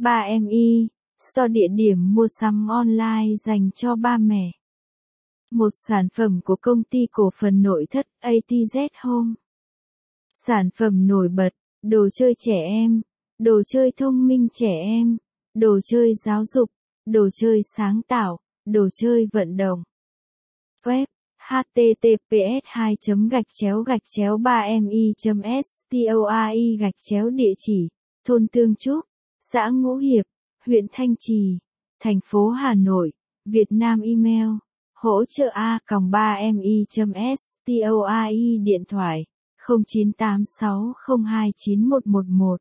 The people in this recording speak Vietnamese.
3MI, store địa điểm mua sắm online dành cho ba mẹ. Một sản phẩm của công ty cổ phần nội thất ATZ Home. Sản phẩm nổi bật, đồ chơi trẻ em, đồ chơi thông minh trẻ em, đồ chơi giáo dục, đồ chơi sáng tạo, đồ chơi vận động. Web https 2 gạch chéo gạch chéo 3 mi stoi gạch chéo địa chỉ thôn Tương Trúc, xã Ngũ Hiệp, huyện Thanh Trì, thành phố Hà Nội, Việt Nam email hỗ trợ a 3 mi stoi điện thoại 0986029111